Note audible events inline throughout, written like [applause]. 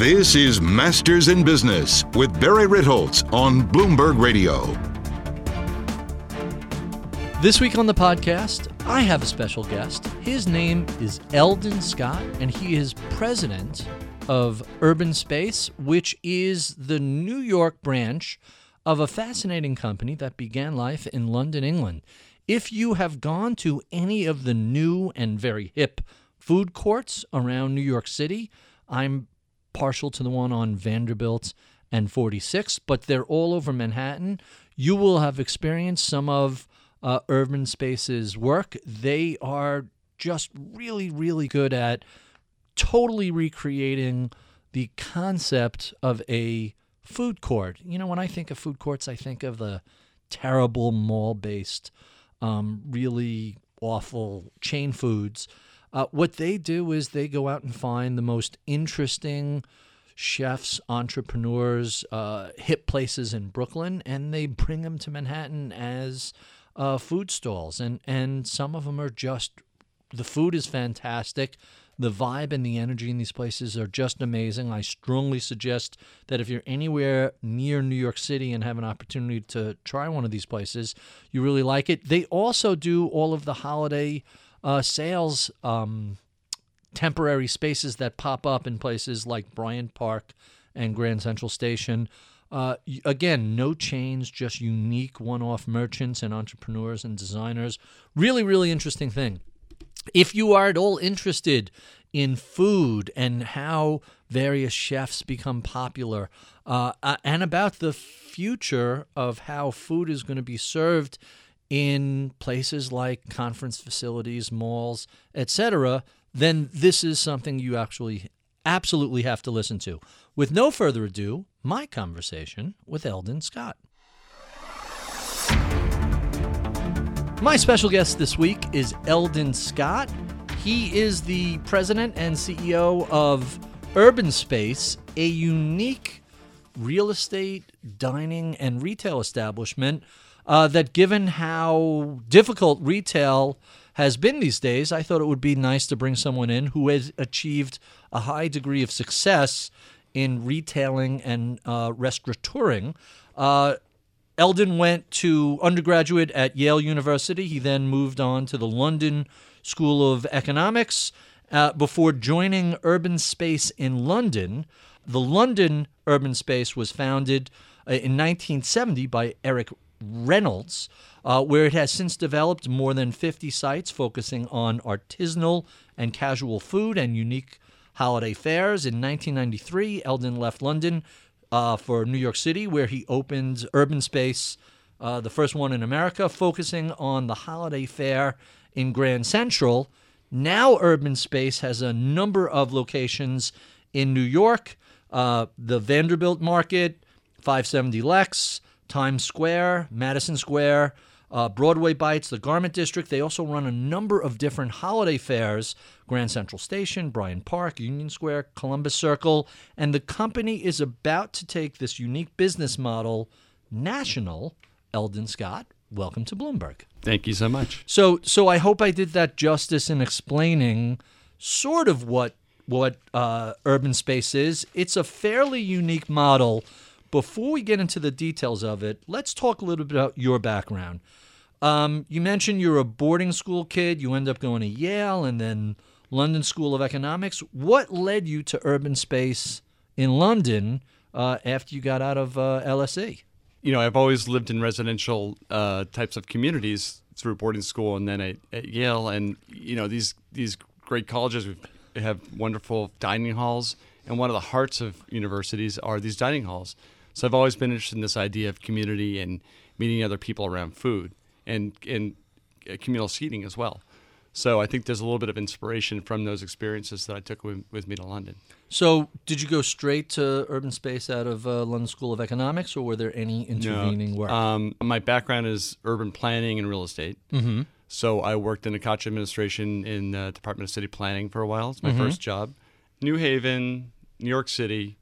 This is Masters in Business with Barry Ritholtz on Bloomberg Radio. This week on the podcast, I have a special guest. His name is Eldon Scott, and he is president of Urban Space, which is the New York branch of a fascinating company that began life in London, England. If you have gone to any of the new and very hip food courts around New York City, I'm partial to the one on Vanderbilt and 46, but they're all over Manhattan. You will have experienced some of uh, Urban Space's work. They are just really, really good at totally recreating the concept of a food court. You know, when I think of food courts, I think of the terrible mall based um, really awful chain foods. Uh, what they do is they go out and find the most interesting chefs, entrepreneurs, uh, hip places in Brooklyn, and they bring them to Manhattan as uh, food stalls. And, and some of them are just, the food is fantastic. The vibe and the energy in these places are just amazing. I strongly suggest that if you're anywhere near New York City and have an opportunity to try one of these places, you really like it. They also do all of the holiday uh, sales um, temporary spaces that pop up in places like Bryant Park and Grand Central Station. Uh, again, no chains, just unique one off merchants and entrepreneurs and designers. Really, really interesting thing. If you are at all interested in food and how various chefs become popular, uh, and about the future of how food is going to be served in places like conference facilities, malls, etc., then this is something you actually absolutely have to listen to. With no further ado, my conversation with Eldon Scott. My special guest this week is Eldon Scott. He is the president and CEO of Urban Space, a unique real estate, dining, and retail establishment uh, that, given how difficult retail has been these days, I thought it would be nice to bring someone in who has achieved a high degree of success in retailing and uh. Uh, Eldon went to undergraduate at Yale University. He then moved on to the London School of Economics uh, before joining Urban Space in London. The London Urban Space was founded uh, in 1970 by Eric Reynolds, uh, where it has since developed more than 50 sites focusing on artisanal and casual food and unique holiday fairs. In 1993, Eldon left London uh, for New York City, where he opened Urban Space, uh, the first one in America, focusing on the holiday fair in Grand Central. Now, Urban Space has a number of locations in New York, uh, the Vanderbilt Market, 570 Lex, Times Square, Madison Square, uh, Broadway Bites, the Garment District. They also run a number of different holiday fairs Grand Central Station, Bryant Park, Union Square, Columbus Circle. And the company is about to take this unique business model national. Eldon Scott, welcome to Bloomberg. Thank you so much. So, so I hope I did that justice in explaining sort of what what uh, urban space is. It's a fairly unique model. Before we get into the details of it, let's talk a little bit about your background. Um, you mentioned you're a boarding school kid. You end up going to Yale and then London School of Economics. What led you to urban space in London uh, after you got out of uh, LSE? You know, I've always lived in residential uh, types of communities through boarding school and then at, at, Yale. And, you know, these, these great colleges have wonderful dining halls. And one of the hearts of universities are these dining halls. So I've always been interested in this idea of community and meeting other people around food and, and uh, communal seating as well. So I think there's a little bit of inspiration from those experiences that I took with, with me to London. So did you go straight to urban space out of uh, London School of Economics, or were there any intervening no. work? Um, my background is urban planning and real estate. Mm-hmm. So I worked in the Koch administration in the Department of City Planning for a while. It's my mm-hmm. first job. New Haven, New York City,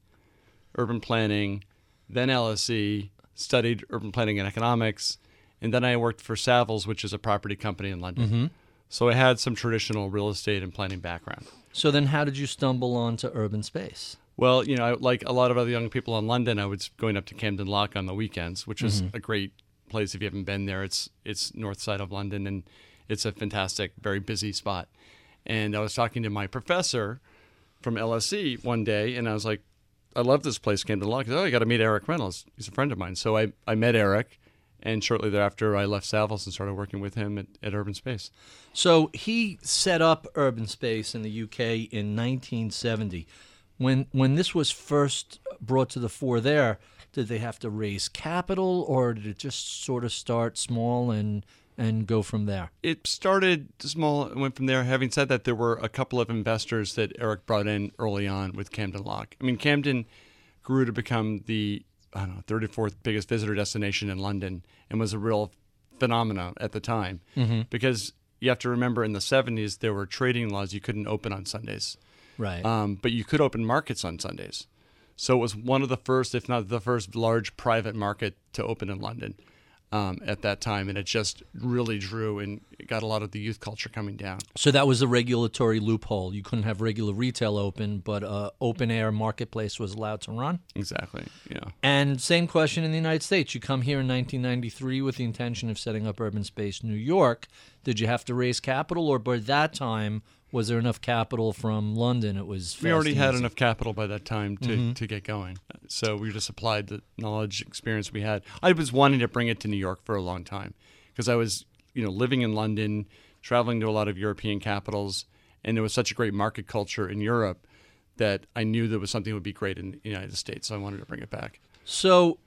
urban planning, then LSE, studied urban planning and economics, and then I worked for Savills, which is a property company in London. Mm-hmm. So I had some traditional real estate and planning background. So then, how did you stumble onto urban space? Well, you know, I- like a lot of other young people in London, I was going up to Camden Lock on the weekends, which is a great place if you haven't been there. It's it's north side of London, and it's a fantastic, very busy spot. And I was talking to my professor from LSE one day, and I was like, "I love this place, Camden Lock." He said, "Oh, you got to meet Eric Reynolds. He's a friend of mine." So I I met Eric, and shortly thereafter, I left Savills and started working with him at, at Urban Space. So he set up Urban Space in the UK in 1970. When when this was first brought to the fore there, did they have to raise capital or did it just sort of start small and and go from there? it started small and went from there. Having said that, there were a couple of investors that Eric brought in early on with Camden Lock. I mean, Camden grew to become the I don't know 34th biggest visitor destination in London and was a real phenomenon at the time because you have to remember in the 70s there were trading laws you couldn't open on Sundays, Right. um, but you could open markets on Sundays. So it was one of the first, if not the first, large private market to open in London um, at that time, and it just really drew and got a lot of the youth culture coming down. so that was a regulatory loophole. You couldn't have regular retail open, but uh, open air marketplace was allowed to run. Exactly. Yeah. And same question in the United States. You come here in 1993 with the intention of setting up Urban Space New York. Did you have to raise capital, or by that time was there enough capital from London? It was We already had easy? enough capital by that time to, mm-hmm. to get going. So we just applied the knowledge, experience we had. I was wanting to bring it to New York for a long time because I was, you know, living in London, traveling to a lot of European capitals, and there was such a great market culture in Europe that I knew there was something that would be great in the United States. So I wanted to bring it back. So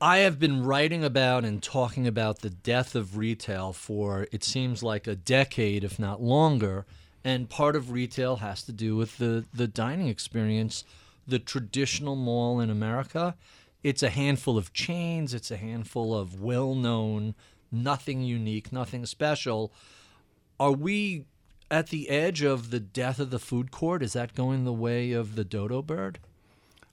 I have been writing about and talking about the death of retail for it seems like a decade, if not longer. And part of retail has to do with the, the dining experience. The traditional mall in America, it's a handful of chains, it's a handful of well known, nothing unique, nothing special. Are we at the edge of the death of the food court? Is that going the way of the dodo bird?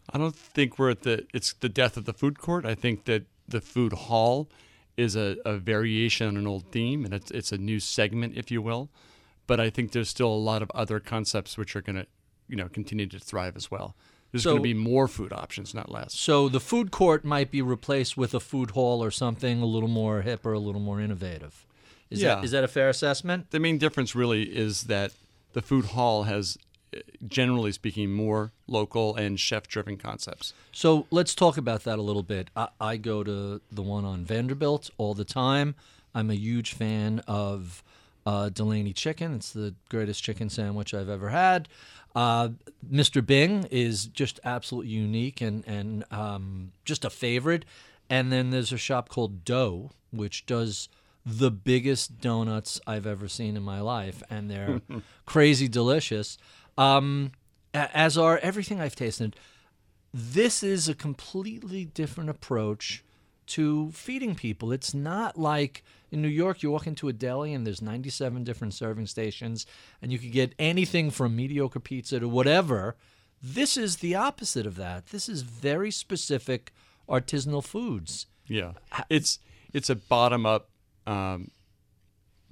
I don't think we're at the it's the death of the food court. I think that the food hall is a, a variation on an old theme and it's it's a new segment, if you will. But I think there's still a lot of other concepts which are gonna, you know, continue to thrive as well. There's So- gonna be more food options, not less. So the food court might be replaced with a food hall or something a little more hip or a little more innovative. Is Yeah. that is that a fair assessment? The main difference really is that the food hall has uh, generally speaking more local and chef driven concepts. So let's talk about that a little bit. I, I go to the one on Vanderbilt all the time. I'm a huge fan of uh, Delaney Chicken. It's the greatest chicken sandwich I've ever had. Uh, Mr. Bing is just absolutely unique and and um, just a favorite. And then there's a shop called Dough, which does the biggest donuts I've ever seen in my life, and they're [laughs] crazy delicious. Um, as are everything I've tasted this is a completely different approach to feeding people. It's not like in New York, you walk into a deli and there's 97 different serving stations, and you could get anything from mediocre pizza to whatever. This is the opposite of that. This is very specific artisanal foods. Yeah, it's it's a bottom up um,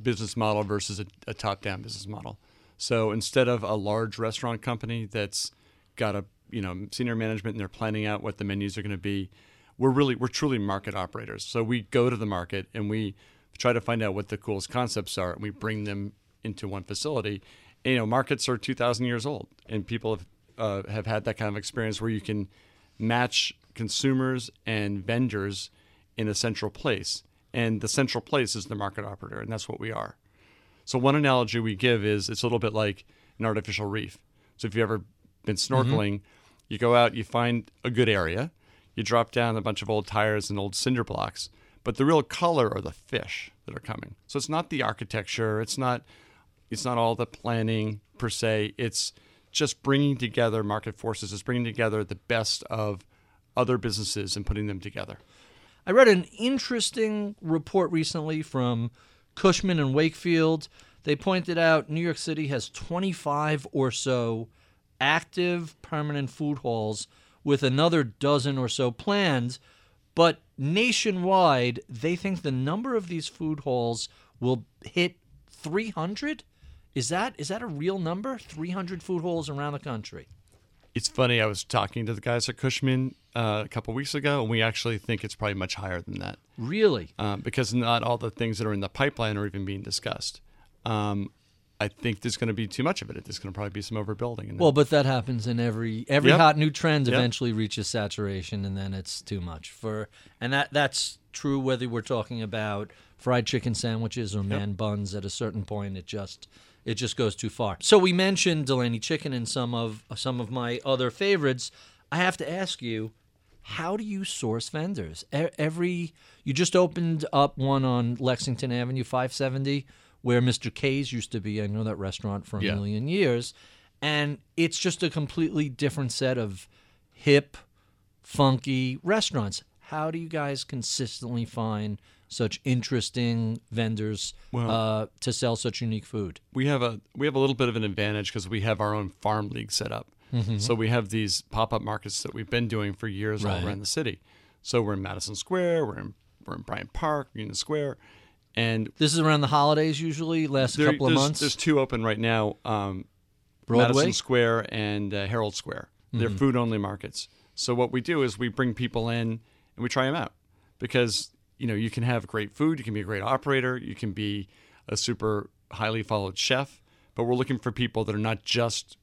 business model versus a, a top down business model. So instead of a large restaurant company that's got a you know senior management and they're planning out what the menus are going to be, we're really we're truly market operators. So we go to the market and we try to find out what the coolest concepts are and we bring them into one facility. And, you know, markets are 2,000 years old, and people have uh, have had that kind of experience where you can match consumers and vendors in a central place. And the central place is the market operator, and that's what we are. So one analogy we give is it's a little bit like an artificial reef. So if you've ever been snorkeling, you go out, you find a good area, you drop down a bunch of old tires and old cinder blocks, but the real color are the fish that are coming. So it's not the architecture, it's not it's not all the planning per se. It's just bringing together market forces. It's bringing together the best of other businesses and putting them together. I read an interesting report recently from Cushman and Wakefield. They pointed out New York City has 25 or so active permanent food halls with another dozen or so plans. but nationwide, they think the number of these food halls will hit 300. Is that is that a real number? 300 food halls around the country. it's funny. I was talking to the guys at Cushman uh, a couple weeks ago, and we actually think it's probably much higher than that Really? um, because not all the things that are in the pipeline are even being discussed. Um, I think there's going to be too much of it. There's going to probably be some overbuilding. And Well, but that happens in every every Yep. hot new trend. Yep. Eventually reaches saturation, and then it's too much for. And that that's true whether we're talking about fried chicken sandwiches or man buns. At a certain point, it just it just goes too far. So we mentioned Delaney chicken and some of some of my other favorites. I have to ask you, how do you source vendors? Every you just opened up one on Lexington Avenue, 570, where Mr. K's used to be. I know that restaurant for a Yeah. million years, and it's just a completely different set of hip, funky restaurants. How do you guys consistently find such interesting vendors uh, to sell such unique food? we have a we have a little bit of an advantage because we have our own farm league set up. So we have these pop up markets that we've been doing for years Right. all around the city. So we're in Madison Square, we're in we're in Bryant Park, Union Square, and This is around the holidays usually, last there- couple of months. there's two open right now. Um, Broadway? Madison Square and uh, Herald Square. They're Mm-hmm. food only markets. So what we do is we bring people in and we try them out because you know you can have great food, you can be a great operator, you can be a super highly followed chef, but we're looking for people that are not just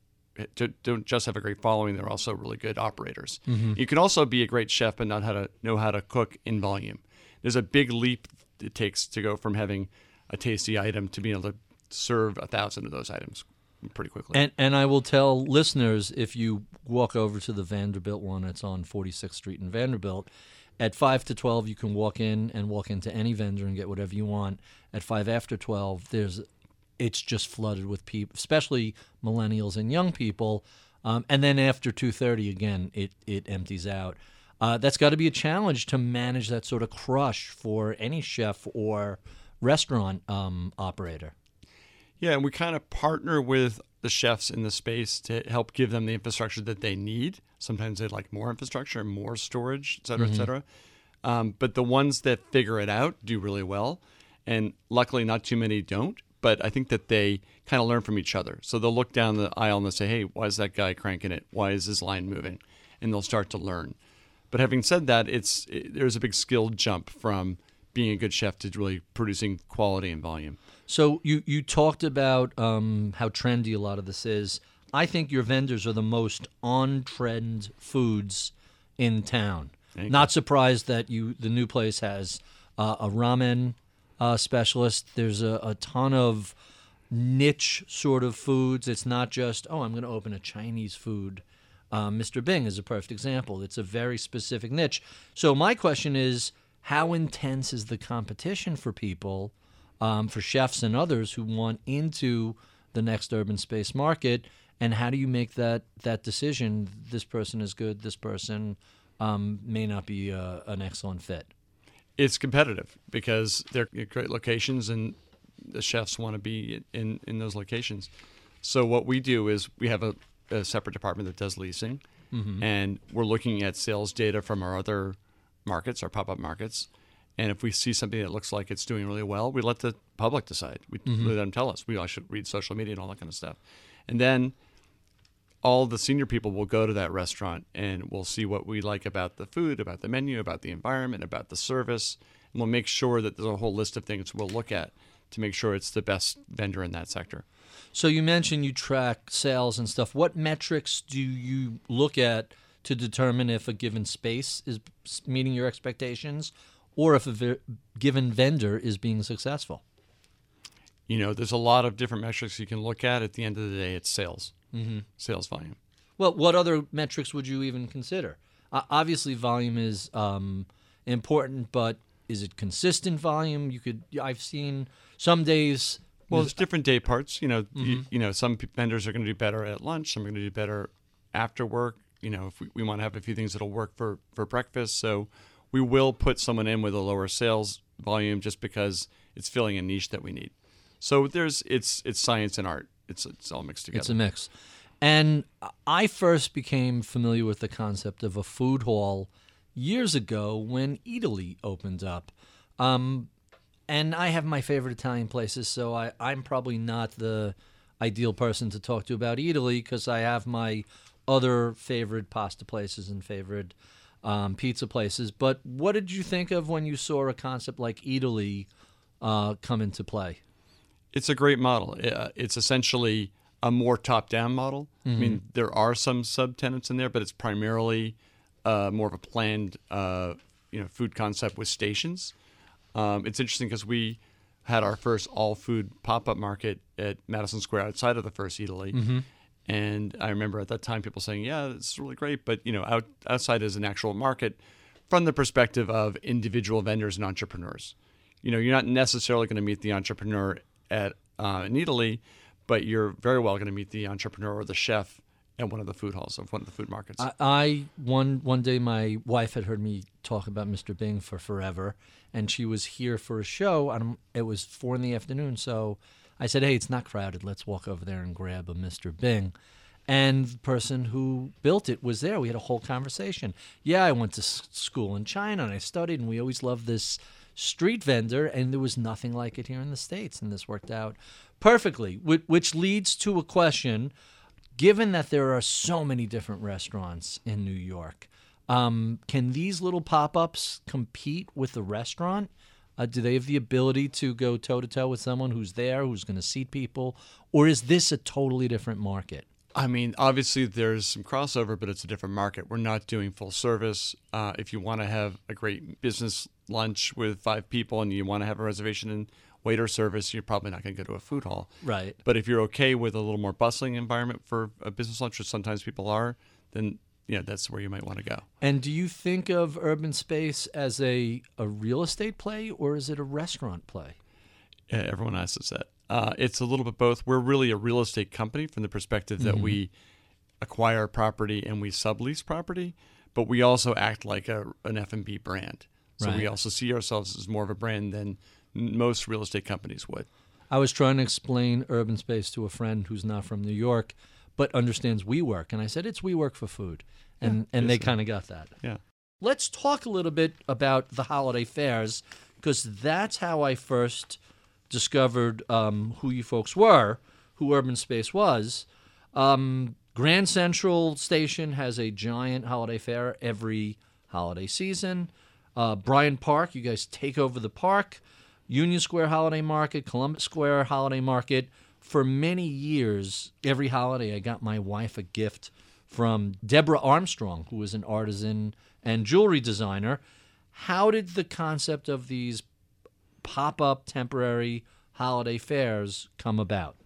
don't just have a great following; they're also really good operators. Mm-hmm. You can also be a great chef but not how to know how to cook in volume. There's a big leap it takes to go from having a tasty item to being able to serve a thousand of those items pretty quickly. And and I will tell listeners if you walk over to the Vanderbilt one, it's on 46th Street in Vanderbilt. At five to twelve, you can walk in and walk into any vendor and get whatever you want. At five after twelve, there's it's just flooded with people, especially millennials and young people. Um, and then after two thirty, again, it it empties out. Uh, that's got to be a challenge to manage that sort of crush for any chef or restaurant um, operator. Yeah, and we kind of partner with the chefs in the space to help give them the infrastructure that they need. Sometimes they'd like more infrastructure, more storage, et cetera, et cetera. Um, but the ones that figure it out do really well. And luckily, not too many don't. But I think that they kind of learn from each other. So they'll look down the aisle and they'll say, hey, why is that guy cranking it? Why is his line moving? And they'll start to learn. But having said that, it's it, there's a big skill jump from being a good chef to really producing quality and volume. So you you talked about um, how trendy a lot of this is. I think your vendors are the most on trend foods in town. Not surprised that you the new place has uh, a ramen uh, specialist. There's a, a ton of niche sort of foods. It's not just oh I'm going to open a Chinese food. Uh, Mr. Bing is a perfect example. It's a very specific niche. So my question is, how intense is the competition for people, um, for chefs and others who want into the next urban space market, and how do you make that that decision? This person is good. This person um, may not be uh, an excellent fit. it's competitive because they're great locations and the chefs want to be in, in those locations. So what we do is we have a, a separate department that does leasing, mm-hmm. and we're looking at sales data from our other markets, our pop-up markets. And if we see something that looks like it's doing really well, we let the public decide. We mm-hmm. let them tell us. We all should read social media and all that kind of stuff. And then all the senior people will go to that restaurant and we'll see what we like about the food, about the menu, about the environment, about the service. And we'll make sure that there's a whole list of things we'll look at to make sure it's the best vendor in that sector. So you mentioned you track sales and stuff. What metrics do you look at to determine if a given space is meeting your expectations, or if a ve- given vendor is being successful? You know, there's a lot of different metrics you can look at. At the end of the day, it's sales, mm-hmm. sales volume. Well, what other metrics would you even consider? Uh, obviously, volume is um, important, but is it consistent volume? You could. I've seen some days. Well, it's different day parts. You know, you, you know, some vendors are going to do better at lunch. Some are going to do better after work. You know, if we, we want to have a few things that'll work for for breakfast, so we will put someone in with a lower sales volume just because it's filling a niche that we need. So there's it's it's science and art. It's it's all mixed together. It's a mix. And I first became familiar with the concept of a food hall years ago when Eataly opened up. Um, and I have my favorite Italian places, so I, I'm probably not the ideal person to talk to about Eataly because I have my other favorite pasta places and favorite um, pizza places. But what did you think of when you saw a concept like Eataly uh, come into play? It's a great model. Uh, It's essentially a more top-down model. I mean, there are some subtenants in there, but it's primarily uh, more of a planned, uh, you know, food concept with stations. Um, it's interesting because we had our first all-food pop-up market at Madison Square outside of the first Eataly, and I remember at that time people saying, "Yeah, it's really great," but you know, out, outside is an actual market from the perspective of individual vendors and entrepreneurs. You know, you're not necessarily going to meet the entrepreneur at uh, in Eataly, but you're very well going to meet the entrepreneur or the chef at one of the food halls of one of the food markets. I, I one one day my wife had heard me talk about Mr. Bing for forever, and she was here for a show. And it was four in the afternoon, so I said, "Hey, it's not crowded. Let's walk over there and grab a Mr. Bing." And the person who built it was there. We had a whole conversation. Yeah, I went to school in China and I studied, and we always loved this street vendor, and there was nothing like it here in the states. And this worked out perfectly, whi- which leads to a question given that there are so many different restaurants in New York, um, can these little pop ups compete with the restaurant? Uh, do they have the ability to go toe to toe with someone who's there, who's going to seat people? Or is this a totally different market? I mean, obviously there's some crossover, but it's a different market. We're not doing full service. Uh, if you want to have a great business lunch with five people and you want to have a reservation and waiter service, you're probably not going to go to a food hall. Right. But if you're okay with a little more bustling environment for a business lunch, which sometimes people are, then yeah, that's where you might want to go. And do you think of urban space as a, a real estate play or is it a restaurant play? Yeah, everyone asks us that. Uh, it's a little bit both. We're really a real estate company from the perspective that we acquire property and we sublease property, but we also act like a, an F&B brand. So we also see ourselves as more of a brand than most real estate companies would. I was trying to explain urban space to a friend who's not from New York, but understands WeWork, and I said it's WeWork for food, and and they kind of got that. Yeah. Let's talk a little bit about the holiday fairs because that's how I first discovered um, who you folks were, who Urban Space was. Um, Grand Central Station has a giant holiday fair every holiday season. Uh, Bryant Park, you guys take over the park. Union Square Holiday Market, Columbus Square Holiday Market. For many years, every holiday, I got my wife a gift from Deborah Armstrong, who is an artisan and jewelry designer. How did the concept of these pop up temporary holiday fairs come about?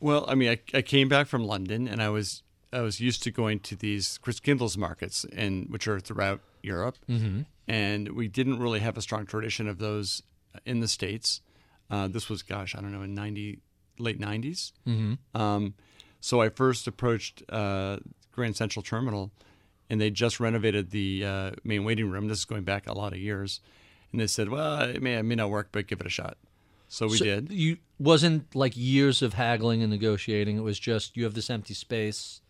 Well, I mean, I, I came back from London, and I was I was used to going to these Christkindles markets, and which are throughout Europe, mm-hmm. and we didn't really have a strong tradition of those in the states. Uh, this was, gosh, I don't know, in ninety late 90s mm-hmm. um, so I first approached uh, Grand Central Terminal, and they just renovated the uh, main waiting room. This is going back a lot of years, and they said, "Well, it may it may not work, but give it a shot." So we So did. You wasn't like years of haggling and negotiating. It was just you have this empty space.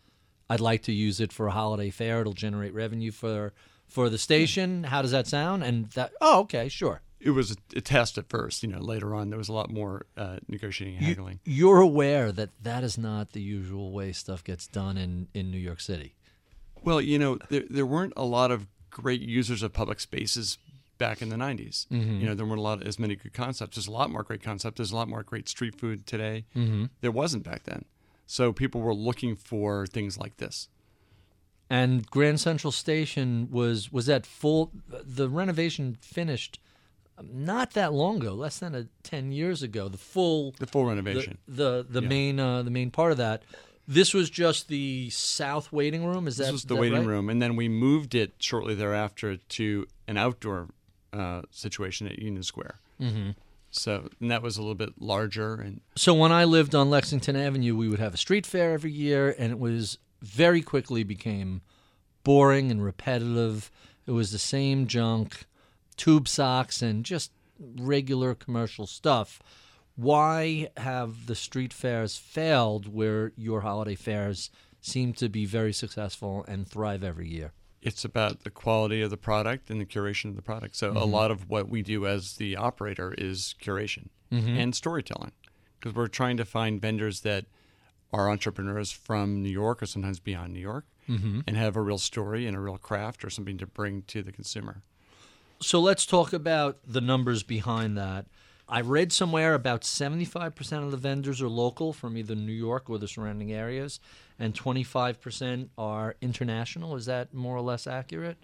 I'd like to use it for a holiday fair. It'll generate revenue for for the station. How does that sound? And that oh okay sure. It was a, a test at first. You know, later on there was a lot more uh, negotiating and haggling. You're aware that that is not the usual way stuff gets done in in New York City. Well, you know, there there weren't a lot of great users of public spaces back in the 90s. You know, there weren't a lot as many good concepts. There's a lot more great concepts. There's a lot more great street food today. Mm-hmm. There wasn't back then. So people were looking for things like this. And Grand Central Station was was that full. The renovation finished not that long ago, less than a ten years ago. The full The full the renovation. the, the main uh, the main part of that. This was just the south waiting room. Is that this was the waiting right? room, and then we moved it shortly thereafter to an outdoor uh, situation at Union Square. Mm-hmm. So, and that was a little bit larger, and So when I lived on Lexington Avenue, we would have a street fair every year, and it was very quickly became boring and repetitive. It was the same junk, tube socks, and just regular commercial stuff. Why have the street fairs failed where your holiday fairs seem to be very successful and thrive every year? it's about the quality of the product and the curation of the product. So a mm-hmm. lot of what we do as the operator is curation mm-hmm. and storytelling, because we're trying to find vendors that are entrepreneurs from New York or sometimes beyond New York mm-hmm. and have a real story and a real craft or something to bring to the consumer. So let's talk about the numbers behind that. I read somewhere about 75% of the vendors are local from either New York or the surrounding areas, and 25% are international. Is that more or less accurate?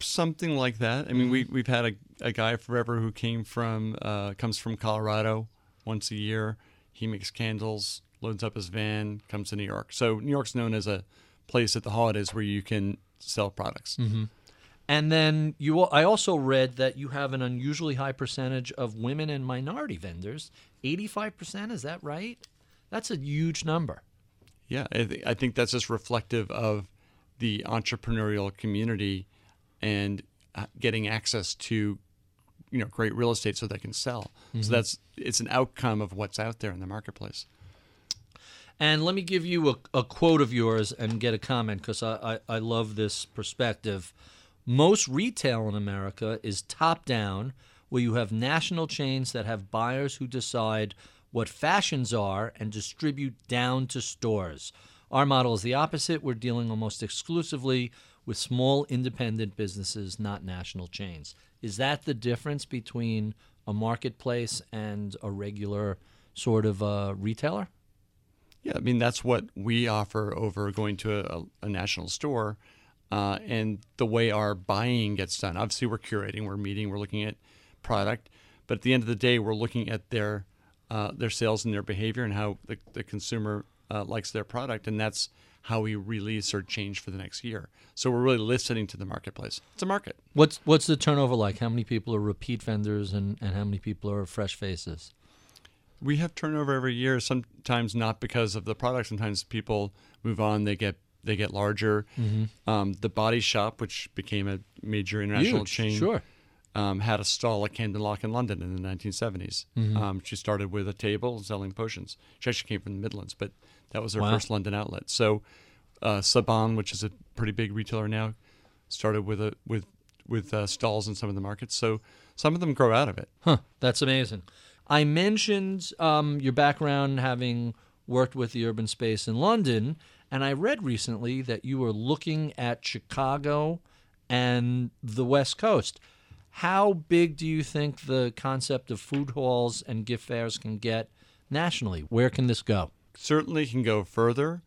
something like that. I mean, we we've had a, a guy forever who came from uh, comes from Colorado once a year. He makes candles, loads up his van, comes to New York. So New York's known as a place at the holidays where you can sell products. And then you, I also read that you have an unusually high percentage of women and minority vendors. 85%, is that right? That's a huge number. Yeah, I, th- I think that's just reflective of the entrepreneurial community and uh, getting access to you know great real estate so they can sell. So that's it's an outcome of what's out there in the marketplace. And let me give you a, a quote of yours and get a comment because I, I, I love this perspective. Most retail in America is top down, where you have national chains that have buyers who decide what fashions are and distribute down to stores. Our model is the opposite. We're dealing almost exclusively with small independent businesses, not national chains. Is that the difference between a marketplace and a regular sort of uh, retailer? Yeah, I mean that's what we offer over going to a, a national store, uh, and the way our buying gets done. Obviously, we're curating, we're meeting, we're looking at product, but at the end of the day, we're looking at their uh, their sales and their behavior and how the, the consumer uh, likes their product, and that's how we release or change for the next year. So we're really listening to the marketplace. It's a market. What's what's the turnover like? How many people are repeat vendors and, and how many people are fresh faces? We have turnover every year. Sometimes not because of the product. Sometimes people move on. They get they get larger. Um, the Body Shop, which became a major international Huge, chain, sure. um, had a stall at Camden Lock in London in the 1970s. Um, she started with a table selling potions. She actually came from the Midlands, but that was her Wow. first London outlet. So, uh, Saban, which is a pretty big retailer now, started with a with with uh, stalls in some of the markets. So some of them grow out of it. Huh, that's amazing. I mentioned um, your background having worked with the urban space in London, and I read recently that you were looking at Chicago and the West Coast. How big do you think the concept of food halls and gift fairs can get nationally? Where can this go? certainly can go further.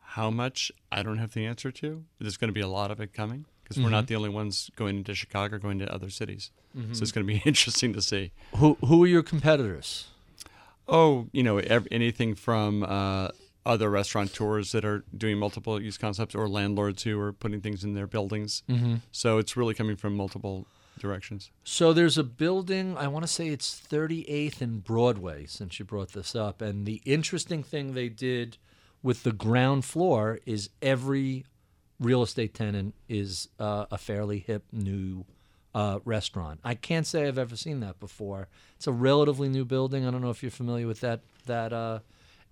How much, I don't have the answer to. There's going to be a lot of it coming because we're not the only ones going into Chicago, going to other cities. So it's going to be [laughs] interesting to see. Who who are your competitors? Oh, you know, ev- anything from uh, other restaurateurs that are doing multiple use concepts or landlords who are putting things in their buildings. Mm-hmm. So it's really coming from multiple directions. So there's a building, I want to say it's 38th and Broadway, since you brought this up. And the interesting thing they did with the ground floor is every real estate tenant is uh, a fairly hip new uh, restaurant. I can't say I've ever seen that before. It's a relatively new building. I don't know if you're familiar with that that uh,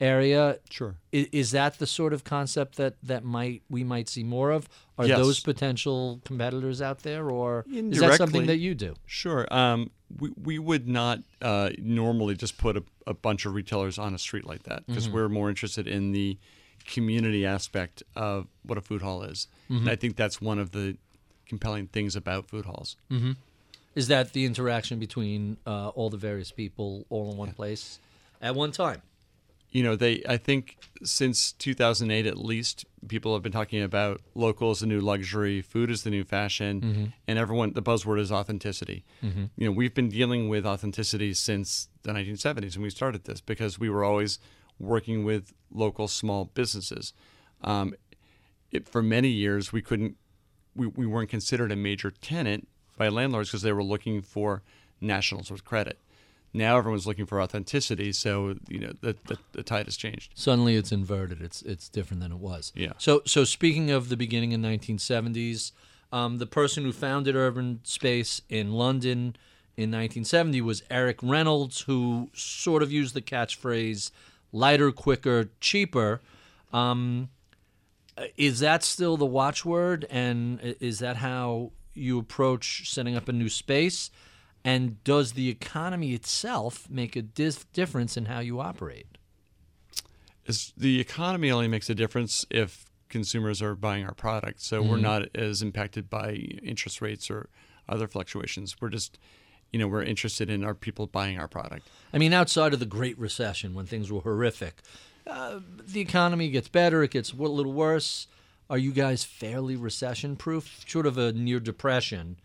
area. Sure. Is, is that the sort of concept that, that might we might see more of? Are Yes. those potential competitors out there, or is that something that you do? Sure. Um, we, we would not uh, normally just put a, a bunch of retailers on a street like that because we're more interested in the community aspect of what a food hall is. And I think that's one of the compelling things about food halls. Is that the interaction between uh, all the various people all in one place at one time? You know, they. I think since 2008 at least, people have been talking about local is the new luxury, food is the new fashion, and everyone. The buzzword is authenticity. You know, we've been dealing with authenticity since the 1970s when we started this because we were always working with local small businesses. Um, it, for many years, we couldn't. We, we weren't considered a major tenant by landlords because they were looking for nationals with credit. Now everyone's looking for authenticity, so you know the, the, the tide has changed. Suddenly, it's inverted. It's it's different than it was. Yeah. So so speaking of the beginning in 1970s, um, the person who founded Urban Space in London in 1970 was Eric Reynolds, who sort of used the catchphrase "lighter, quicker, cheaper." Um, is that still the watchword, and is that how you approach setting up a new space? And does the economy itself make a dis- difference in how you operate? is the economy only makes a difference if consumers are buying our product. So we're not as impacted by interest rates or other fluctuations. We're just, you know, we're interested in our people buying our product. I mean, outside of the Great Recession, when things were horrific, uh, the economy gets better, it gets a little worse. Are you guys fairly recession proof? Short of a near depression.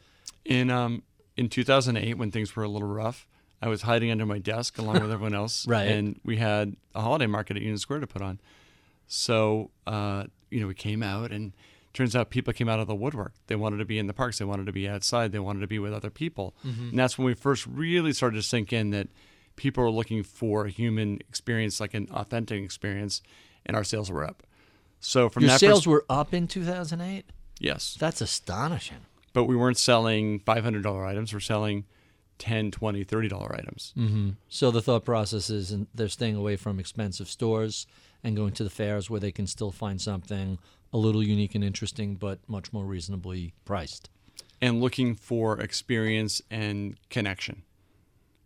In um in 2008, when things were a little rough, I was hiding under my desk along with [laughs] everyone else, Right. And we had a holiday market at Union Square to put on. So uh, you know, we came out, and turns out people came out of the woodwork. They wanted to be in the parks. They wanted to be outside. They wanted to be with other people. And that's when we first really started to sink in that people are looking for a human experience, like an authentic experience, and our sales were up. So from Your that sales pers- were up in 2008? yes, That's astonishing. But we weren't selling $500 items. We're selling 10 20 $30 items. Mm-hmm. So the thought process is and they're staying away from expensive stores and going to the fairs where they can still find something a little unique and interesting, but much more reasonably priced. and looking for experience and connection.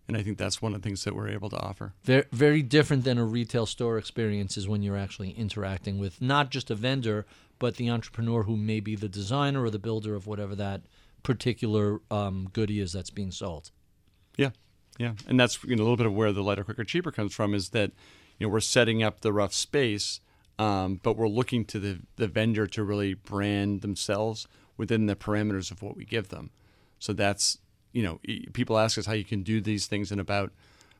And I think that's one of the things that we're able to offer. Very, very different than a retail store experience is when you're actually interacting with not just a vendor, but the entrepreneur who may be the designer or the builder of whatever that particular um, goodie is that's being sold. Yeah, yeah, and that's you know a little bit of where the lighter, quicker, cheaper comes from. Is that you know we're setting up the rough space, um, but we're looking to the the vendor to really brand themselves within the parameters of what we give them. So that's you know people ask us how you can do these things in about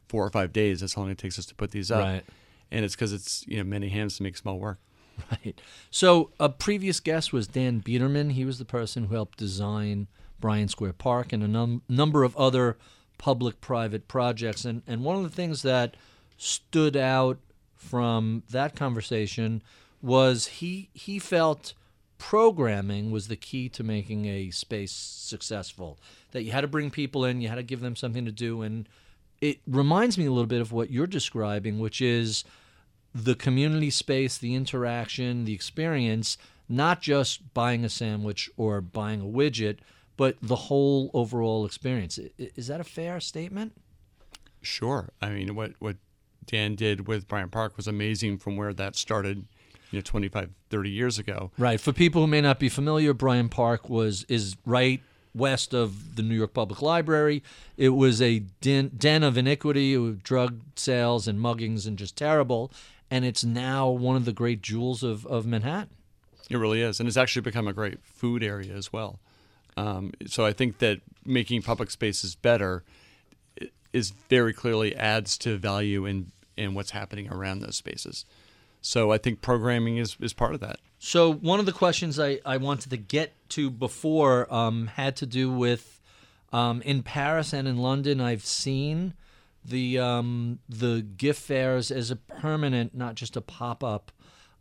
four or five days. That's how long it takes us to put these up, Right. and it's because it's you know many hands to make small work. [laughs] Right. So a previous guest was Dan Biederman. He was the person who helped design Bryant Square Park and a num- number of other public-private projects. And and one of the things that stood out from that conversation was he he felt programming was the key to making a space successful. That you had to bring people in, you had to give them something to do, and it reminds me a little bit of what you're describing, which is the community space, the interaction, the experience, not just buying a sandwich or buying a widget, but the whole overall experience. Is that a fair statement? Sure. I mean, what what Dan did with Bryant Park was amazing from where that started, you know, 25, 30 years ago. Right. For people who may not be familiar, Bryant Park was is right west of the New York Public Library. It was a den, den of iniquity, with drug sales and muggings and just terrible. And it's now one of the great jewels of, of Manhattan. It really is. And it's actually become a great food area as well. Um, so I think that making public spaces better is very clearly adds to value in, in what's happening around those spaces. So I think programming is, is part of that. So one of the questions I, I wanted to get to before um, had to do with um, in Paris and in London. I've seen the um, the gift fairs as a permanent, not just a pop up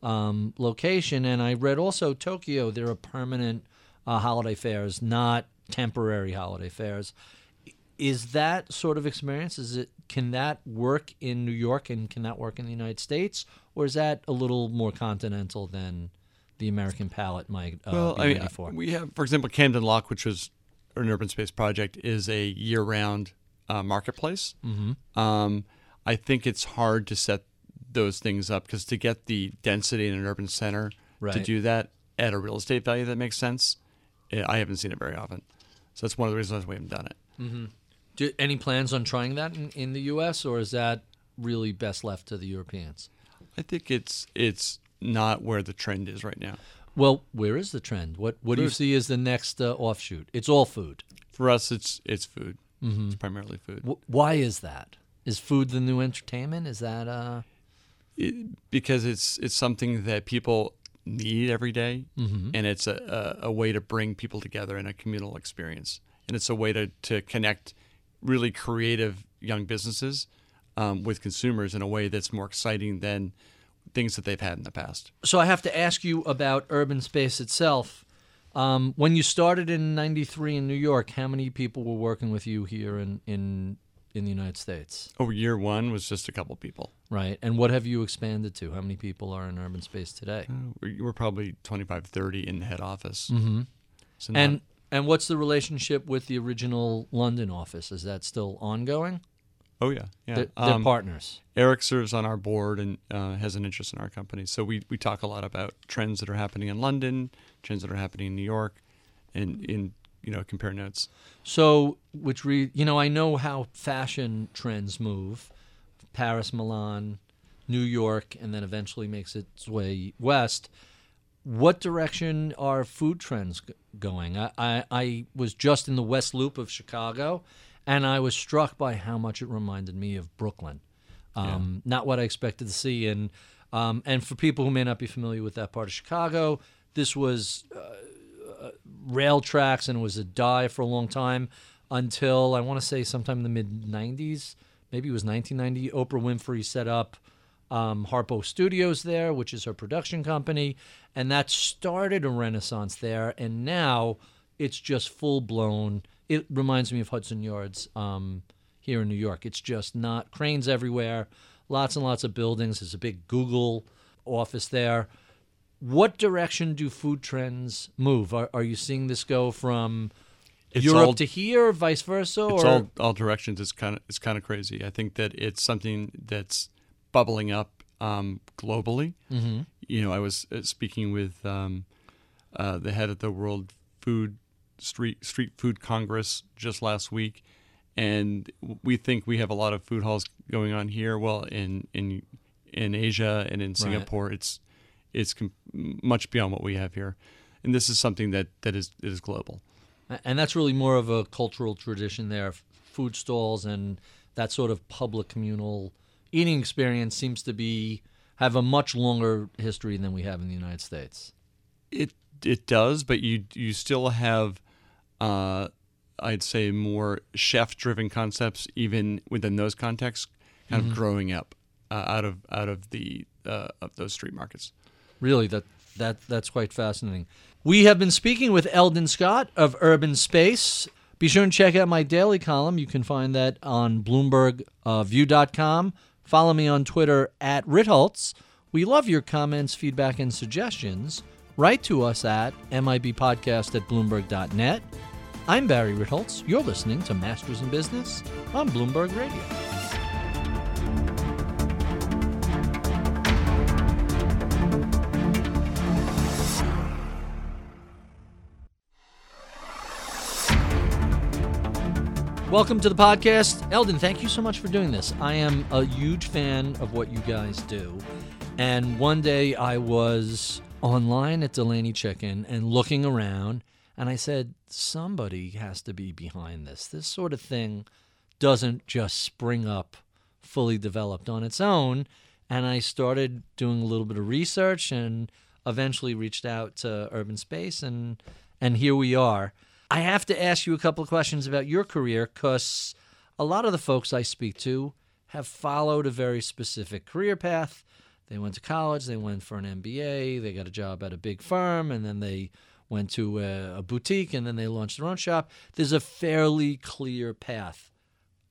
um, location. And I read also Tokyo. There are permanent uh, holiday fairs, not temporary holiday fairs. Is that sort of experience? Is it can that work in New York and can that work in the United States, or is that a little more continental than the American palate might uh, be I mean, ready for? we have, for example, Camden Lock, which was an urban space project, is a year-round uh, marketplace. Mm-hmm. Um, I think it's hard to set those things up because to get the density in an urban center to do that at a real estate value that makes sense, eh, I haven't seen it very often. So that's one of the reasons we haven't done it. Do, any plans on trying that in, in the U.S., or is that really best left to the Europeans? I think it's it's not where the trend is right now. Well, where is the trend? What what do you see as the next uh, offshoot? It's all food. For us, it's it's food. It's primarily food. W- why is that? Is food the new entertainment? Is that uh? it, because it's it's something that people need every day, and it's a, a, a way to bring people together in a communal experience, and it's a way to, to connect really creative young businesses um, with consumers in a way that's more exciting than things that they've had in the past. So I have to ask you about urban space itself. Um, when you started in '93 in New York, how many people were working with you here in in in the United States? Oh, year one was just a couple people. Right. And what have you expanded to? How many people are in urban space today? We're, we're probably 25, 30 in the head office. Mm-hmm. So And and what's the relationship with the original London office? Is that still ongoing? Oh yeah, yeah. They're, they're Um, partners. Eric serves on our board and uh, has an interest in our company. So we, we talk a lot about trends that are happening in London, trends that are happening in New York, and in you know compare notes. So, which re, you know, I know how fashion trends move. Paris, Milan, New York, and then eventually makes its way west. What direction are food trends g- going? I, I, I was just in the West Loop of Chicago, and I was struck by how much it reminded me of Brooklyn. Um, Not what I expected to see. And um, and for people who may not be familiar with that part of Chicago, this was rail tracks and was a dive for a long time until I want to say sometime in the mid 90s, maybe it was 1990. Oprah Winfrey set up um, Harpo Studios there, which is her production company, and that started a renaissance there. And now it's just full blown. It reminds me of Hudson Yards um, here in New York. It's just not cranes everywhere, lots and lots of buildings. There's a big Google office there what direction do food trends move? Are, are you seeing this go from It's Europe all- to here, vice versa? It's or all all directions. It's kind of it's kind of crazy. I think that it's something that's bubbling up um, globally. Mm-hmm. You know, I was uh, speaking with um, uh, the head of the World Food Street Street Food Congress just last week, and we think we have a lot of food halls going on here. Well, in in in Asia and in Singapore, it's it's com- much beyond what we have here, and this is something that that is is global. and that's really more of a cultural tradition there. Food stalls and that sort of public communal eating experience seems to be have a much longer history than we have in the United States. It it does, but you you still have, uh, I'd say, more chef driven concepts even within those contexts, kind of growing up uh, out of out of the uh, of those street markets. Really, that that that's quite fascinating. We have been speaking with Eldon Scott of Urban Space. Be sure and check out my daily column. You can find that on BloombergView.com. Follow me on Twitter at Ritholtz. We love your comments, feedback, and suggestions. Write to us at MIBpodcast at Bloomberg.net. I'm Barry Ritholtz. You're listening to Masters in Business on Bloomberg Radio. Welcome to the podcast. Eldon, thank you so much for doing this. I am a huge fan of what you guys do. And one day I was online at Delaney Chicken and looking around, and I said, somebody has to be behind this. This sort of thing doesn't just spring up fully developed on its own. And I started doing a little bit of research and eventually reached out to Urban Space, and, and here we are. I have to ask you a couple of questions about your career because a lot of the folks I speak to have followed a very specific career path. They went to college, they went for an MBA, they got a job at a big firm, and then they went to a, a boutique, and then they launched their own shop. There's a fairly clear path.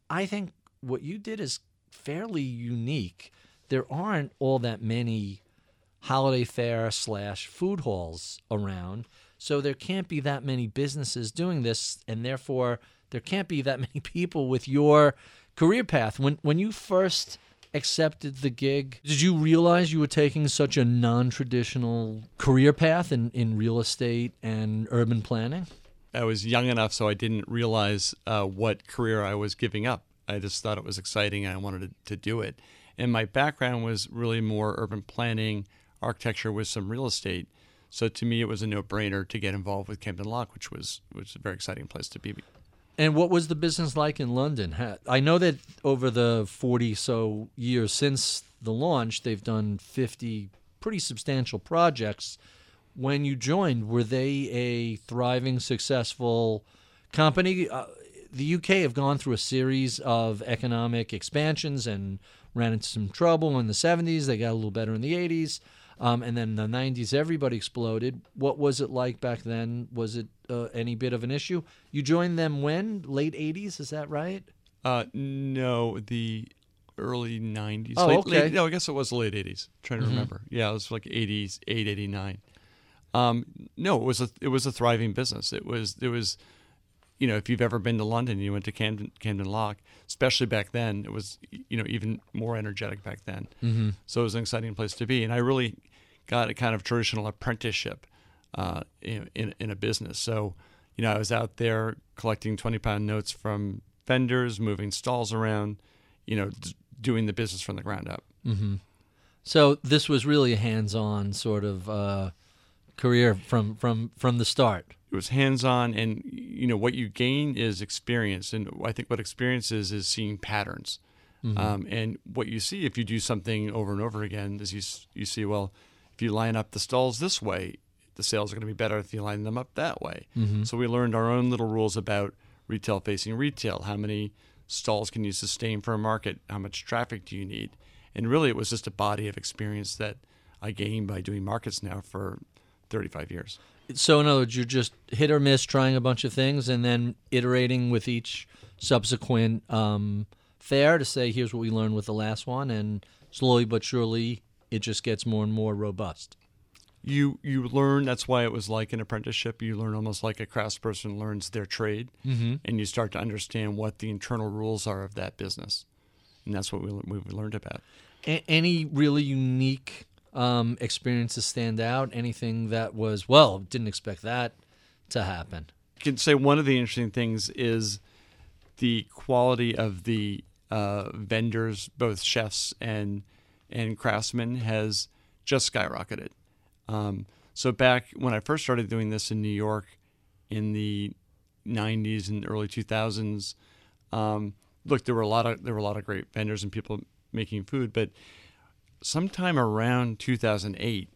I think what you did is fairly unique. There aren't all that many holiday fair slash food halls around. So there can't be that many businesses doing this, and therefore there can't be that [laughs] many people with your career path. When when you first accepted the gig, did you realize you were taking such a non-traditional career path in, in real estate and urban planning? I was young enough, so I didn't realize uh, what career I was giving up. I just thought it was exciting and I wanted to, to do it. And my background was really more urban planning, architecture with some real estate. So to me, it was a no-brainer to get involved with Camden Lock, which was which was a very exciting place to be. And what was the business like in London? I know that over the 40 so years since the launch, they've done 50 pretty substantial projects. When you joined, were they a thriving, successful company? Uh, the UK have gone through a series of economic expansions and ran into some trouble in the 70s. They got a little better in the 80s. Um, and then in the 90s, everybody exploded. What was it like back then? Was it uh, any bit of an issue? You joined them when? Late 80s, is that right? Uh, no, the early 90s. Oh, late, okay. Mm-hmm. late- no, I guess it was the late 80s. I'm trying to remember. Yeah, it was like 80s, 8, 89. Um, no, it was a it was a thriving business. It was it was you know, if you've ever been to London, you went to Camden, Camden Lock, especially back then, it was, you know, even more energetic back then. Mm-hmm. So it was an exciting place to be. And I really got a kind of traditional apprenticeship uh, in, in, in a business. So, you know, I was out there collecting 20 pound notes from vendors, moving stalls around, you know, d- doing the business from the ground up. So this was really a hands-on sort of uh, career from from from the start. it was hands on and you know what you gain is experience and i think what experience is is seeing patterns um, and what you see if you do something over and over again is you, you see well if you line up the stalls this way the sales are going to be better if you line them up that way. So we learned our own little rules about retail facing retail. How many stalls can you sustain for a market? How much traffic do you need? And really it was just a body of experience that i gained by doing markets now for 35 years. So in other words, you're just hit or miss, trying a bunch of things, and then iterating with each subsequent um, fair to say, here's what we learned with the last one, and slowly but surely, it just gets more and more robust. you you learn that's why it was like an apprenticeship you learn almost like a craftsperson learns their trade mm-hmm. and you start to understand what the internal rules are of that business and that's what we, we learned about A- any really unique um, experiences stand out? Anything that was well, didn't expect that to happen. I can say one of the interesting things is the quality of the uh, vendors, both chefs and and Craftsman has just skyrocketed. Um, so back when I first started doing this in New York in the 90s and early 2000s, um, look, there were a lot of there were a lot of great vendors and people making food, but sometime around 2008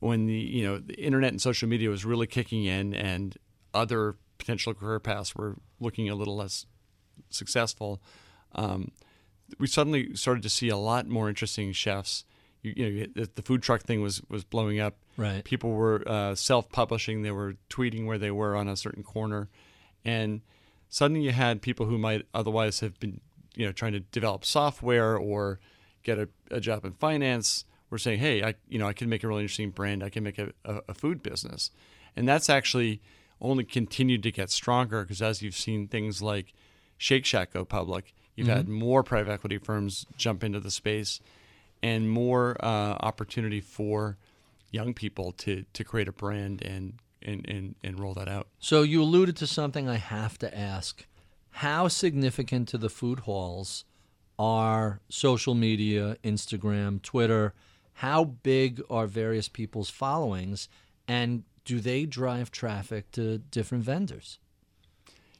when the you know the internet and social media was really kicking in and other potential career paths were looking a little less successful um, we suddenly started to see a lot more interesting chefs. You, you know the, the food truck thing was was blowing up. Right. people were uh, self-publishing. They were tweeting where they were on a certain corner. And suddenly you had people who might otherwise have been you know trying to develop software or get a, a job in finance were saying hey i you know i can make a really interesting brand. I can make a, a, a food business. And that's actually only continued to get stronger because as you've seen things like shake shack go public you've had more private equity firms jump into the space and more uh, opportunity for young people to to create a brand and and, and and roll that out So you alluded to something I have to ask. How significant to the food halls are social media, Instagram, Twitter? How big are various people's followings and do they drive traffic to different vendors?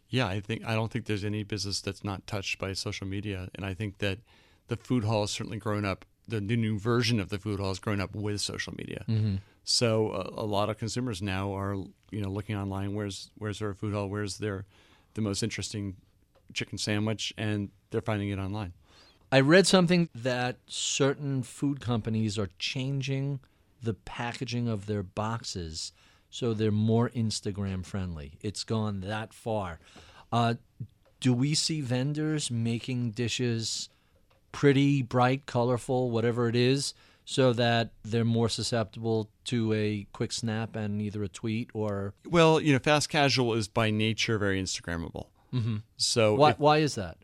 Yeah, I think I don't think there's any business that's not touched by social media, and I think that the food hall has certainly grown up. The new, new version of the food hall has grown up with social media. Mm-hmm. So a, a lot of consumers now are you know looking online. Where's where's their food hall? Where's their the most interesting chicken sandwich? And they're finding it online. I read something that certain food companies are changing the packaging of their boxes so they're more Instagram friendly. It's gone that far. Uh, do we see vendors making dishes pretty, bright, colorful, whatever it is, so that they're more susceptible to a quick snap and either a tweet or Well, you know, fast casual is by nature very Instagrammable. Mm-hmm. So why? if- Why is that?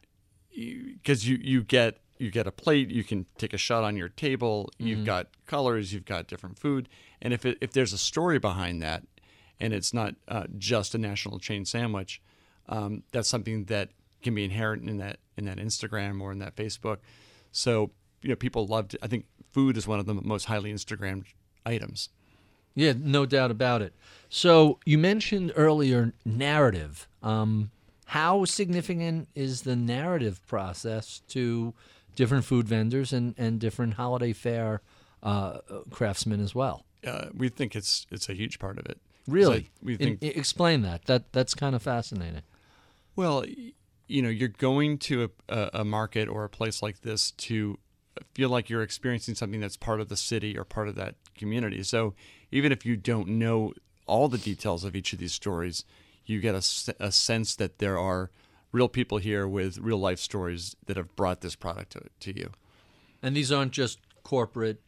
because you you get you get a plate, you can take a shot on your table. You've got colors, you've got different food, and if it, if there's a story behind that, and it's not uh, just a national chain sandwich, um, that's something that can be inherent in that in that Instagram or in that Facebook. So you know, people love. To, I think food is one of the most highly Instagrammed items. Yeah, no doubt about it. So you mentioned earlier narrative. Um, how significant is the narrative process to different food vendors and, and different holiday fair uh, craftsmen as well? Uh, we think it's it's a huge part of it. Really? We think i- explain that. That that's kind of fascinating. Well, you know, you're going to a, a, a market or a place like this to feel like you're experiencing something that's part of the city or part of that community. So even if you don't know all the details of each of these stories, you get a sense that there are real people here with real life stories that have brought this product to, to you. And these aren't just corporate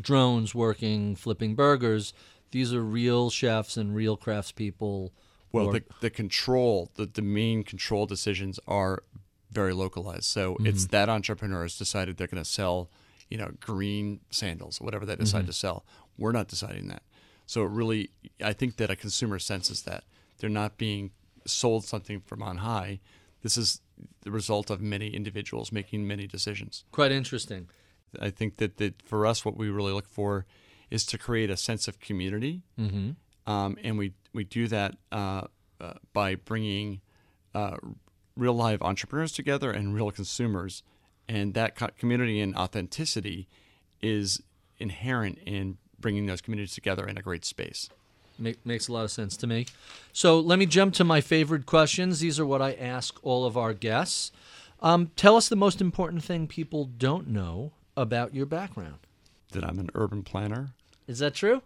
drones working flipping burgers. These are real chefs and real craftspeople Well, the, the control, the, the main control decisions are very localized. So it's Mm-hmm. that entrepreneur has decided they're going to sell, you know, green sandals, whatever they decide Mm-hmm. to sell. We're not deciding that. So it really, I think that a consumer senses that they're not being sold something from on high. This is the result of many individuals making many decisions. Quite interesting. I think that, that for us, what we really look for is to create a sense of community, Mm-hmm. um, and we we do that uh, uh, by bringing uh, real live entrepreneurs together and real consumers, and that co- community and authenticity is inherent in bringing those communities together in a great space. Make, makes a lot of sense to me. So let me jump to my favorite questions. These are what I ask all of our guests. Um, tell us the most important thing people don't know about your background. That I'm an urban planner, Is that true?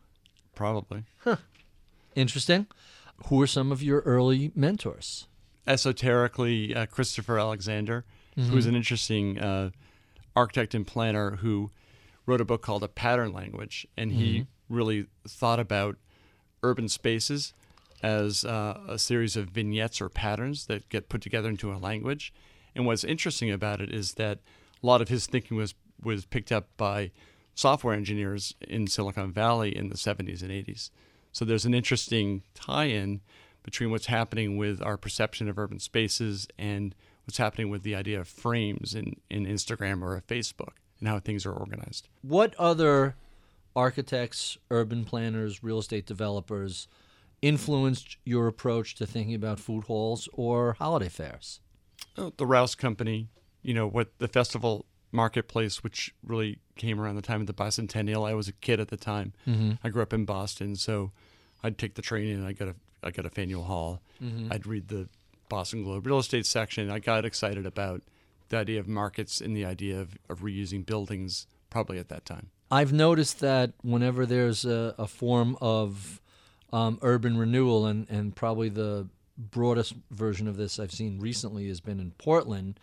probably Huh. Interesting. Who are some of your early mentors? esoterically uh, Christopher Alexander, who's an interesting uh, architect and planner who wrote a book called A Pattern Language, and he really thought about urban spaces as uh, a series of vignettes or patterns that get put together into a language. And what's interesting about it is that a lot of his thinking was was picked up by software engineers in Silicon Valley in the 70s and 80s. So there's an interesting tie-in between what's happening with our perception of urban spaces and what's happening with the idea of frames in, in Instagram or a Facebook and how things are organized. What other architects, urban planners, real estate developers influenced your approach to thinking about food halls or holiday fairs? Oh, the Rouse Company, you know, what the festival marketplace, which really came around the time of the bicentennial. I was a kid at the time. Mm-hmm. I grew up in Boston, so I'd take the train and I got a I got a Faneuil Hall. Mm-hmm. I'd read the Boston Globe real estate section. I got excited about the idea of markets and the idea of, of reusing buildings probably at that time. I've noticed that whenever there's a, a form of um, urban renewal, and, and probably the broadest version of this I've seen recently has been in Portland,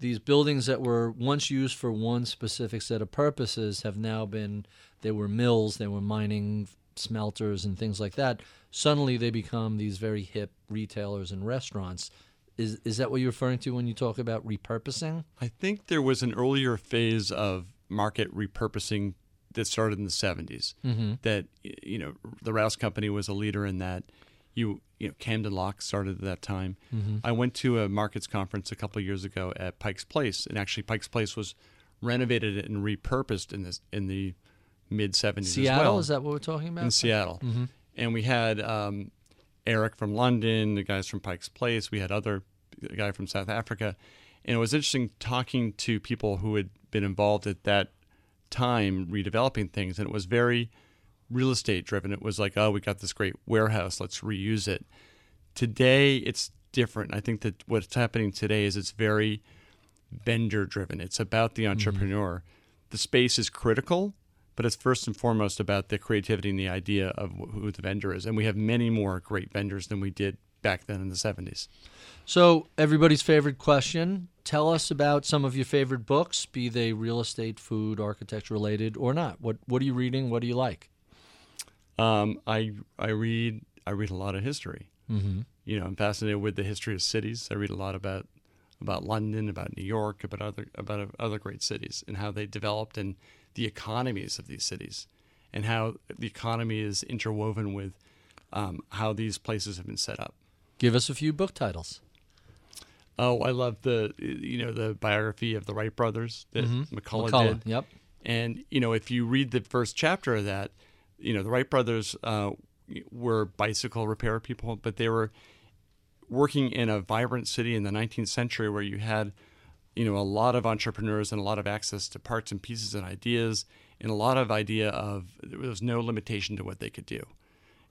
these buildings that were once used for one specific set of purposes have now been, they were mills, they were mining smelters and things like that. Suddenly they become these very hip retailers and restaurants. Is, is that what you're referring to when you talk about repurposing? I think there was an earlier phase of market repurposing that started in the 70s. Mm-hmm. That you know, the Rouse Company was a leader in that. You you know, Camden Lock started at that time. I went to a markets conference a couple of years ago at Pike's Place, and actually Pike's Place was renovated and repurposed in this in the mid 70s Seattle, as well is that what we're talking about? in Seattle. And we had um, Eric from London, the guys from Pike's Place. We had other guy from South Africa, and it was interesting talking to people who had been involved at that time redeveloping things. And it was very real estate driven. It was like, oh, we got this great warehouse, let's reuse it. Today, it's different. I think that what's happening today is it's very vendor driven. It's about the mm-hmm. entrepreneur. The space is critical, but it's first and foremost about the creativity and the idea of who the vendor is. And we have many more great vendors than we did back then in the 70s. So, everybody's favorite question tell us about some of your favorite books, be they real estate, food, architecture related, or not. What, what are you reading? What do you like? Um, I I read I read a lot of history. Mm-hmm. You know, I'm fascinated with the history of cities. I read a lot about about London, about New York, about other about other great cities and how they developed and the economies of these cities, and how the economy is interwoven with um, how these places have been set up. Give us a few book titles. Oh, I love the you know the biography of the Wright brothers that McCullough, McCullough, did. Yep. And you know, if you read the first chapter of that, you know the Wright brothers uh, were bicycle repair people, but they were working in a vibrant city in the 19th century where you had, you know, a lot of entrepreneurs and a lot of access to parts and pieces and ideas, and a lot of idea of there was no limitation to what they could do,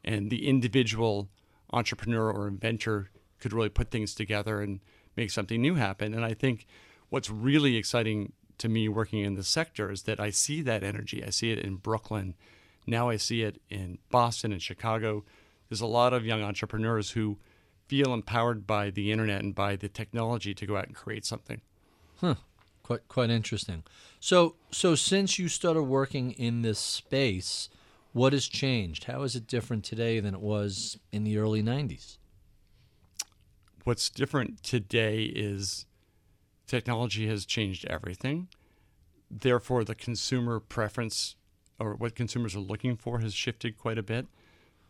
and the individual entrepreneur or inventor could really put things together and make something new happen. And I think what's really exciting to me working in the sector is that I see that energy. I see it in Brooklyn. Now I see it in Boston and Chicago. There's a lot of young entrepreneurs who feel empowered by the internet and by the technology to go out and create something. Quite quite interesting. So so since you started working in this space, what has changed? How is it different today than it was in the early '90s? What's different today is technology has changed everything. Therefore, the consumer preference or what consumers are looking for has shifted quite a bit.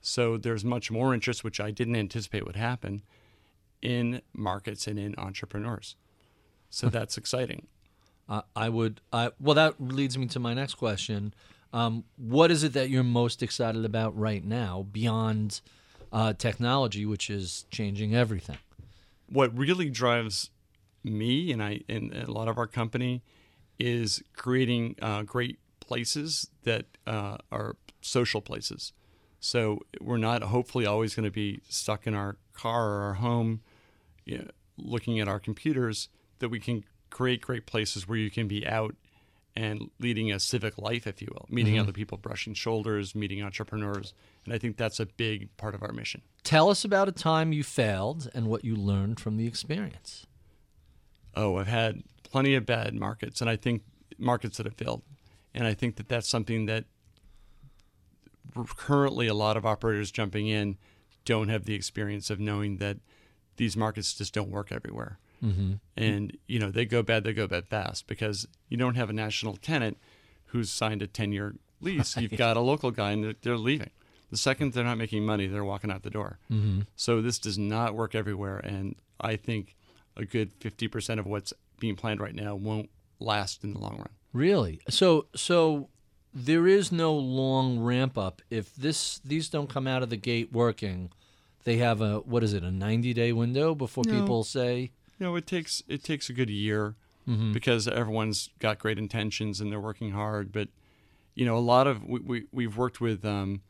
So there's much more interest, which I didn't anticipate would happen, in markets and in entrepreneurs. So that's exciting. Uh, I would. I well, that leads me to my next question. Um, what is it that you're most excited about right now beyond uh, technology, which is changing everything? What really drives me and I and a lot of our company is creating uh, great places that uh, are social places. So we're not hopefully always going to be stuck in our car or our home, you know, looking at our computers. That we can create great places where you can be out and leading a civic life, if you will, meeting mm-hmm. other people, brushing shoulders, meeting entrepreneurs. And I think that's a big part of our mission. Tell us about a time you failed and what you learned from the experience. Oh, I've had plenty of bad markets, and I think markets that have failed. And I think that that's something that currently a lot of operators jumping in don't have the experience of knowing that these markets just don't work everywhere. Mm-hmm. And you know they go bad, they go bad fast because you don't have a national tenant who's signed a ten-year lease. You've got a local guy, and they're, they're leaving. The second they're not making money, they're walking out the door. Mm-hmm. So this does not work everywhere, and I think a good fifty percent of what's being planned right now won't last in the long run. Really? So so there is no long ramp up if this these don't come out of the gate working. They have a what is it, a 90-day window before No. people say, You know, it takes it takes a good year Mhm. because everyone's got great intentions and they're working hard. But you know, a lot of we, we we've worked with um,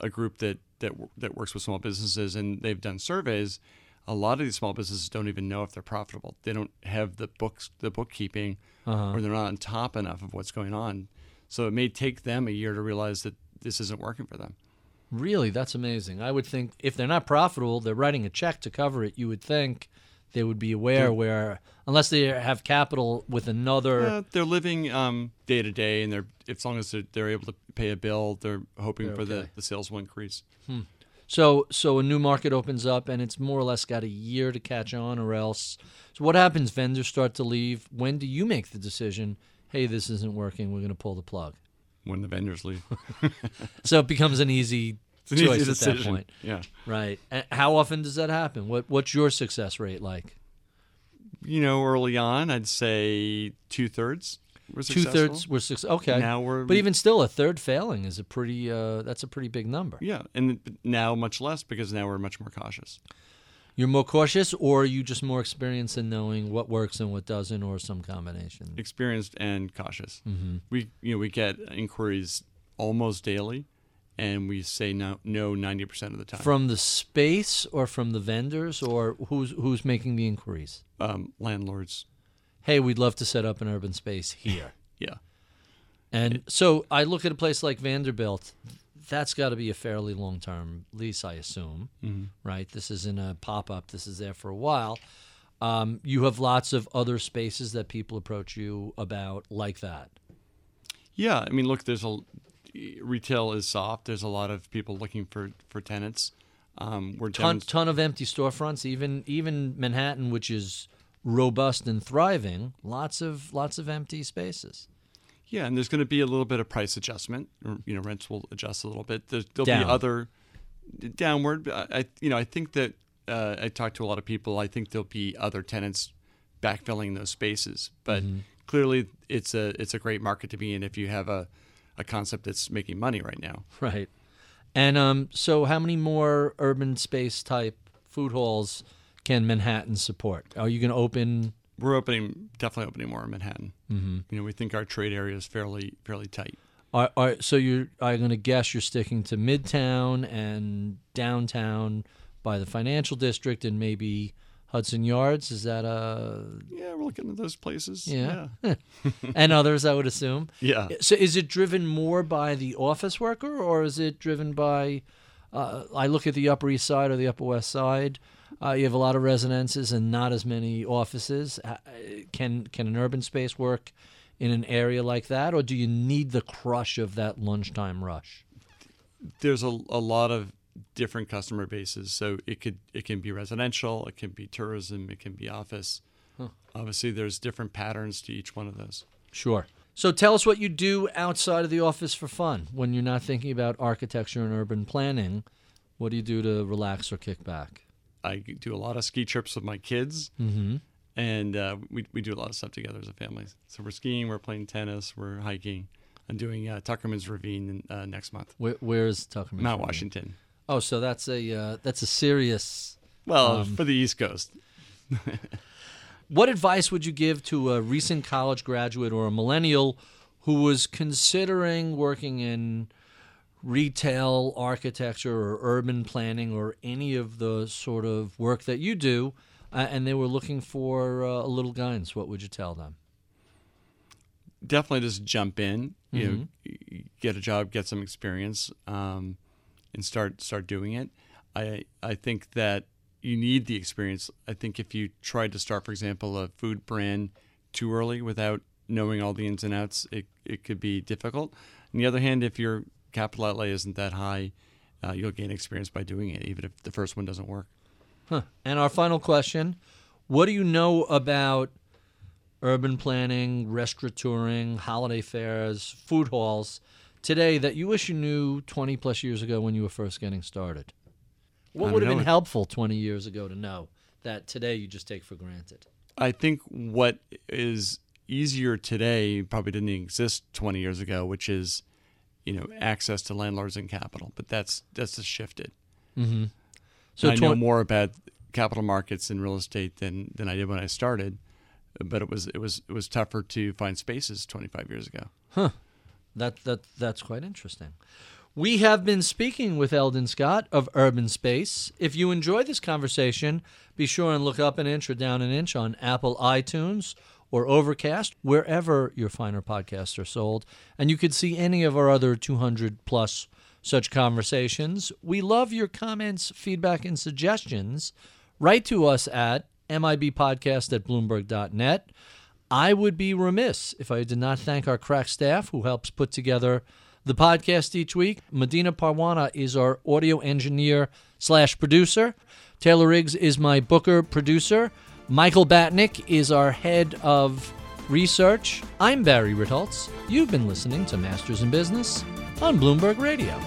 a group that that that works with small businesses and they've done surveys. A lot of these small businesses don't even know if they're profitable. They don't have the books, the bookkeeping, uh-huh. or they're not on top enough of what's going on. So it may take them a year to realize that this isn't working for them. Really, that's amazing. I would think if they're not profitable, they're writing a check to cover it. You would think they would be aware where, unless they have capital with another. Uh, they're living um, day to day, and they're as long as they're, they're able to pay a bill, they're hoping They're for the, okay. the sales will increase. So, so a new market opens up, and it's more or less got a year to catch on, or else. So, what happens? Vendors start to leave. When do you make the decision? Hey, this isn't working. We're going to pull the plug. when the vendors leave. [laughs] So it becomes an easy It's an choice easy at that point, Yeah. right? And how often does that happen? What What's your success rate like? You know, early on, I'd say two thirds were Two successful. thirds were six. Okay, Now we're but even still, a third failing is a pretty. Uh, that's a pretty big number. yeah, and now much less because now we're much more cautious. You're more cautious, or are you just more experienced in knowing what works and what doesn't, or some combination? experienced and cautious. Mm-hmm. We you know we get inquiries almost daily, and we say no no ninety percent of the time. From the space, or from the vendors, or who's who's making the inquiries? um, landlords, Hey, we'd love to set up an urban space here. [laughs] yeah, And so I look at a place like Vanderbilt. That's got to be a fairly long term lease, I assume, Mhm. right? This isn't a pop up, this is there for a while. Um, you have lots of other spaces that people approach you about like that. yeah. I mean, look, there's a retail is soft. There's a lot of people looking for for tenants. Um, we're Ton, demonst- ton of empty storefronts, even even Manhattan, which is robust and thriving. Lots of lots of empty spaces. Yeah, and there's going to be a little bit of price adjustment. You know, rents will adjust a little bit. There'll Down. be other downward. I, you know, I think that uh, I talked to a lot of people. I think there'll be other tenants backfilling those spaces. But clearly, it's a it's a great market to be in if you have a a concept that's making money right now. Right. And um, so, how many more urban space type food halls can Manhattan support? Are you going to open? We're opening, definitely opening more in Manhattan. Mm-hmm. You know, we think our trade area is fairly fairly tight. Are, are, so you're I'm going to guess you're sticking to Midtown and downtown by the financial district and maybe Hudson Yards. Is that a Yeah, we're looking at those places. Yeah. yeah. [laughs] and others? I would assume. Yeah. So is it driven more by the office worker or is it driven by? Uh, I look at the Upper East Side or the Upper West Side. Uh, you have a lot of residences and not as many offices. Uh, can can an urban space work in an area like that, or do you need the crush of that lunchtime rush? there's a, a lot of different customer bases. So it could it can be residential, it can be tourism, it can be office. Obviously, there's different patterns to each one of those. Sure. So tell us what you do outside of the office for fun when you're not thinking about architecture and urban planning. What do you do to relax or kick back? I do a lot of ski trips with my kids, Mm-hmm. and uh, we we do a lot of stuff together as a family. So we're skiing, we're playing tennis, we're hiking. I'm doing uh, Tuckerman's Ravine uh, next month, Where, where's Tucker? Mount Washington. Oh, so that's a uh, that's a serious. Well, Um, for the East Coast, [laughs] What advice would you give to a recent college graduate or a millennial who was considering working in retail architecture or urban planning or any of the sort of work that you do, uh, and they were looking for uh, a little guidance? What would you tell them? definitely just jump in. You know, Mhm. y- get a job, get some experience, um, and start start doing it. I I think that you need the experience. I think if you tried to start, for example, a food brand too early without knowing all the ins and outs, it it could be difficult. On the other hand, if your capital outlay isn't that high, uh, you'll gain experience by doing it, even if the first one doesn't work. Huh. And our final question What do you know about urban planning, restaurateuring, holiday fairs, food halls today that you wish you knew 20 plus years ago when you were first getting started? What would have been helpful 20 years ago to know that today you just take for granted? I think what is easier today probably didn't exist 20 years ago, which is, you know, access to landlords and capital. But that's that's just shifted. Mm-hmm. So I know more about capital markets and real estate than than I did when I started. But it was it was it was tougher to find spaces 25 years ago. That that that's quite interesting. We have been speaking with Eldon Scott of Urban Space. If you enjoy this conversation, be sure and look up an inch or down an inch on Apple iTunes or Overcast, wherever your finer podcasts are sold. And you could see any of our other 200 plus such conversations. We love your comments, feedback, and suggestions. Write to us at mibpodcast at bloomberg.net. I would be remiss if I did not thank our crack staff who helps put together the podcast each week. Medina Parwana is our audio engineer slash producer. Taylor Riggs is my booker producer. Michael Batnick is our head of research. I'm Barry Ritholtz. You've been listening to Masters in Business on Bloomberg Radio.